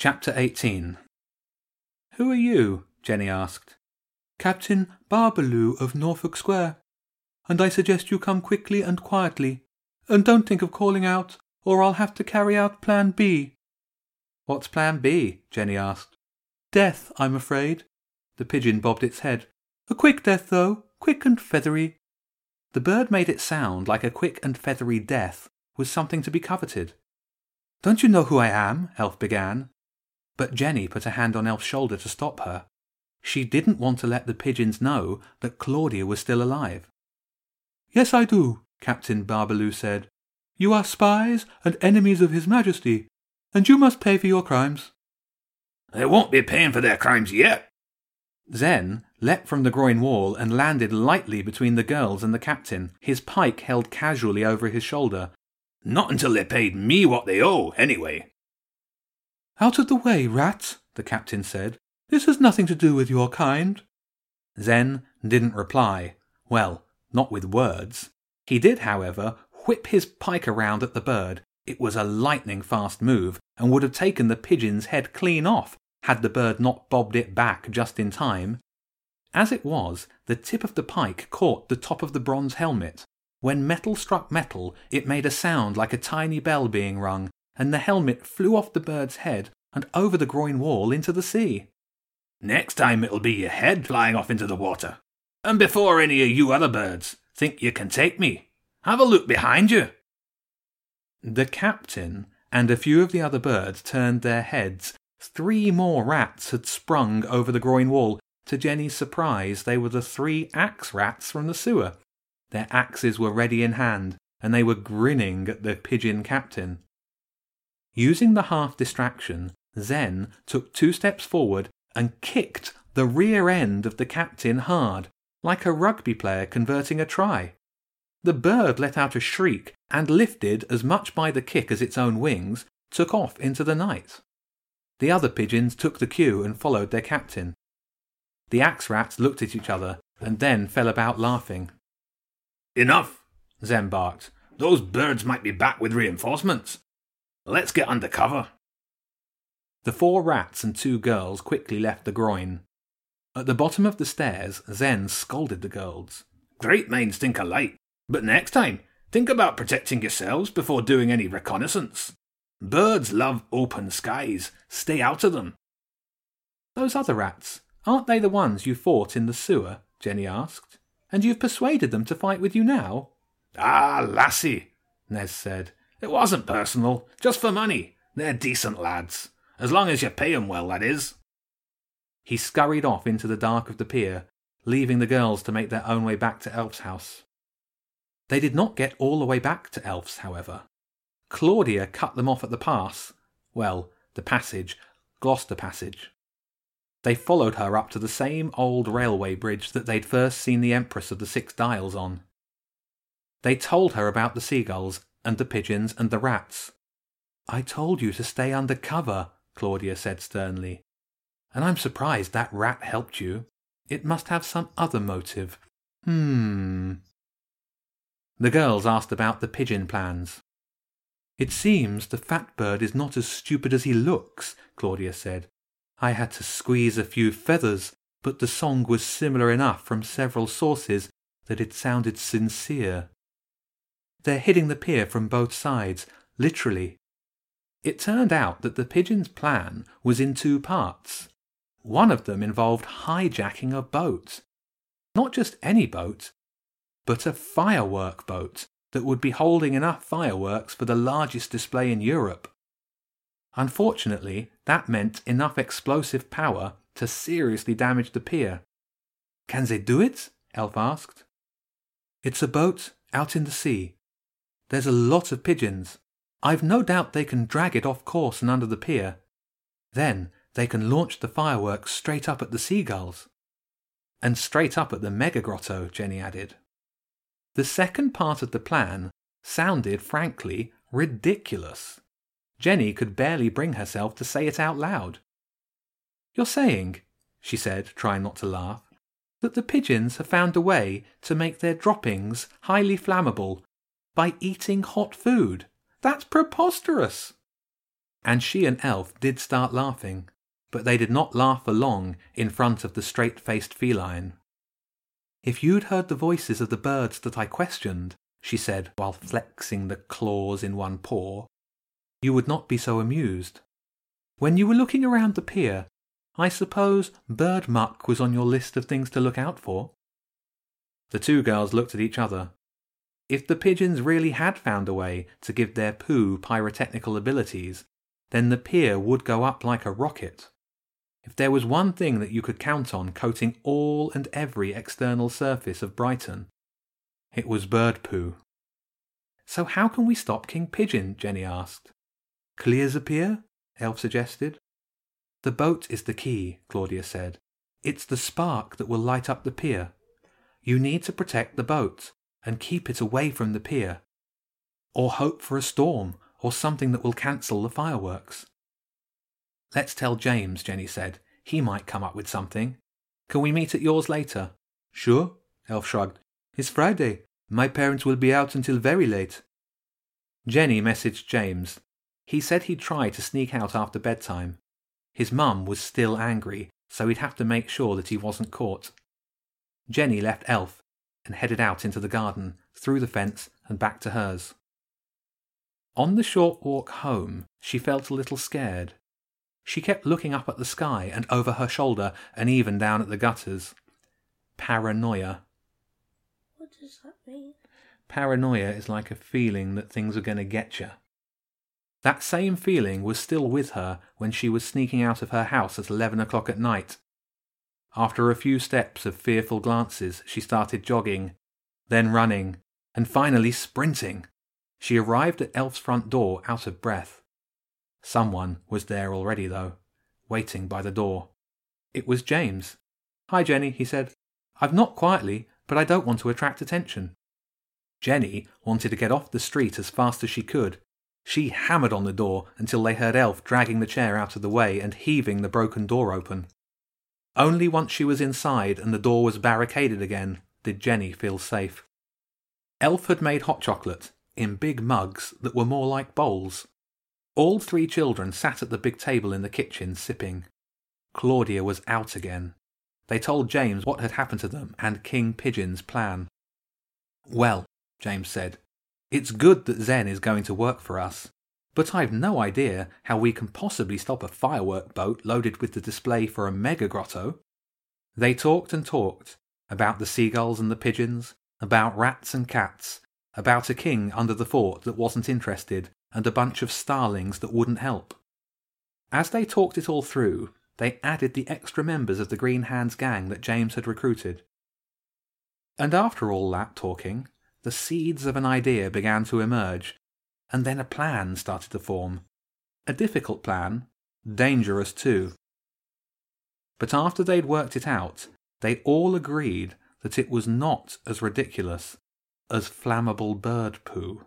Chapter 18 Who are you? Jenny asked. Captain Barbaloo of Norfolk Square. And I suggest you come quickly and quietly. And don't think of calling out, or I'll have to carry out Plan B. What's Plan B? Jenny asked. Death, I'm afraid. The pigeon bobbed its head. A quick death, though, quick and feathery. The bird made it sound like a quick and feathery death was something to be coveted. Don't you know who I am? Elf began. But Jenny put a hand on Elf's shoulder to stop her. She didn't want to let the pigeons know that Claudia was still alive. Yes, I do, Captain Barbaloo said. You are spies and enemies of His Majesty, and you must pay for your crimes. They won't be paying for their crimes yet. Zen leapt from the groin wall and landed lightly between the girls and the captain, his pike held casually over his shoulder. Not until they paid me what they owe, anyway. Out of the way, rats, the captain said. This has nothing to do with your kind. Zen didn't reply. Well, not with words. He did, however, whip his pike around at the bird. It was a lightning fast move, and would have taken the pigeon's head clean off had the bird not bobbed it back just in time. As it was, the tip of the pike caught the top of the bronze helmet. When metal struck metal, it made a sound like a tiny bell being rung, and the helmet flew off the bird's head and over the groin wall into the sea. Next time it'll be your head flying off into the water. And before any of you other birds think you can take me, have a look behind you. The captain and a few of the other birds turned their heads. Three more rats had sprung over the groin wall. To Jenny's surprise, they were the three axe rats from the sewer. Their axes were ready in hand, and they were grinning at the pigeon captain. Using the half distraction, Zen took two steps forward and kicked the rear end of the captain hard, like a rugby player converting a try. The bird let out a shriek and lifted as much by the kick as its own wings, took off into the night. The other pigeons took the cue and followed their captain. The axe rats looked at each other and then fell about laughing. Enough, Zen barked. Those birds might be back with reinforcements. Let's get under cover. The four rats and two girls quickly left the groin. At the bottom of the stairs, Zen scolded the girls. Great minds think alike, but next time, think about protecting yourselves before doing any reconnaissance. Birds love open skies. Stay out of them. Those other rats, aren't they the ones you fought in the sewer? Jenny asked. And you've persuaded them to fight with you now? Ah, lassie, Nez said. It wasn't personal, just for money. They're decent lads. As long as you pay 'em well, that is. He scurried off into the dark of the pier, leaving the girls to make their own way back to Elf's house. They did not get all the way back to Elf's, however. Claudia cut them off at the pass. Well, the passage, Gloucester Passage. They followed her up to the same old railway bridge that they'd first seen the Empress of the Six Dials on. They told her about the seagulls and the pigeons and the rats. I told you to stay under cover, Claudia said sternly. And I'm surprised that rat helped you. It must have some other motive. Hmm. The girls asked about the pigeon plans. It seems the fat bird is not as stupid as he looks, Claudia said. I had to squeeze a few feathers, but the song was similar enough from several sources that it sounded sincere. They're hitting the pier from both sides, literally. It turned out that the pigeon's plan was in two parts. One of them involved hijacking a boat. Not just any boat, but a firework boat that would be holding enough fireworks for the largest display in Europe. Unfortunately, that meant enough explosive power to seriously damage the pier. Can they do it? Elf asked. It's a boat out in the sea. There's a lot of pigeons. I've no doubt they can drag it off course and under the pier. Then they can launch the fireworks straight up at the seagulls. And straight up at the mega grotto, Jenny added. The second part of the plan sounded, frankly, ridiculous. Jenny could barely bring herself to say it out loud. You're saying, she said, trying not to laugh, that the pigeons have found a way to make their droppings highly flammable by eating hot food. That's preposterous. and she and Elf did start laughing, but they did not laugh for long in front of the straight faced feline. If you'd heard the voices of the birds that I questioned, she said while flexing the claws in one paw, you would not be so amused. When you were looking around the pier, I suppose bird muck was on your list of things to look out for? The two girls looked at each other. If the pigeons really had found a way to give their poo pyrotechnical abilities, then the pier would go up like a rocket. If there was one thing that you could count on coating all and every external surface of Brighton, it was bird poo. So how can we stop King Pigeon? Jenny asked. Clear the pier? Elf suggested. The boat is the key, Claudia said. It's the spark that will light up the pier. You need to protect the boat and keep it away from the pier. Or hope for a storm or something that will cancel the fireworks. Let's tell James, Jenny said. He might come up with something. Can we meet at yours later? Sure, Elf shrugged. It's Friday. My parents will be out until very late. Jenny messaged James. He said he'd try to sneak out after bedtime. His mum was still angry, so he'd have to make sure that he wasn't caught. Jenny left Elf and headed out into the garden, through the fence, and back to hers. On the short walk home, she felt a little scared. She kept looking up at the sky and over her shoulder and even down at the gutters. Paranoia. What does that mean? Paranoia is like a feeling that things are going to get you. That same feeling was still with her when she was sneaking out of her house at eleven o'clock at night. After a few steps of fearful glances, she started jogging, then running, and finally sprinting. She arrived at Elf's front door out of breath. Someone was there already, though, waiting by the door. It was James. Hi, Jenny, he said. I've knocked quietly, but I don't want to attract attention. Jenny wanted to get off the street as fast as she could. She hammered on the door until they heard Elf dragging the chair out of the way and heaving the broken door open. Only once she was inside and the door was barricaded again did Jenny feel safe. Elf had made hot chocolate in big mugs that were more like bowls. All three children sat at the big table in the kitchen sipping. Claudia was out again. They told James what had happened to them and King Pigeon's plan. Well, James said, it's good that Zen is going to work for us, but I've no idea how we can possibly stop a firework boat loaded with the display for a mega grotto. They talked and talked about the seagulls and the pigeons, about rats and cats, about a king under the fort that wasn't interested, and a bunch of starlings that wouldn't help. As they talked it all through, they added the extra members of the Green Hands gang that James had recruited. And after all that talking, the seeds of an idea began to emerge, and then a plan started to form. A difficult plan, dangerous too. But after they'd worked it out, they all agreed that it was not as ridiculous as flammable bird poo.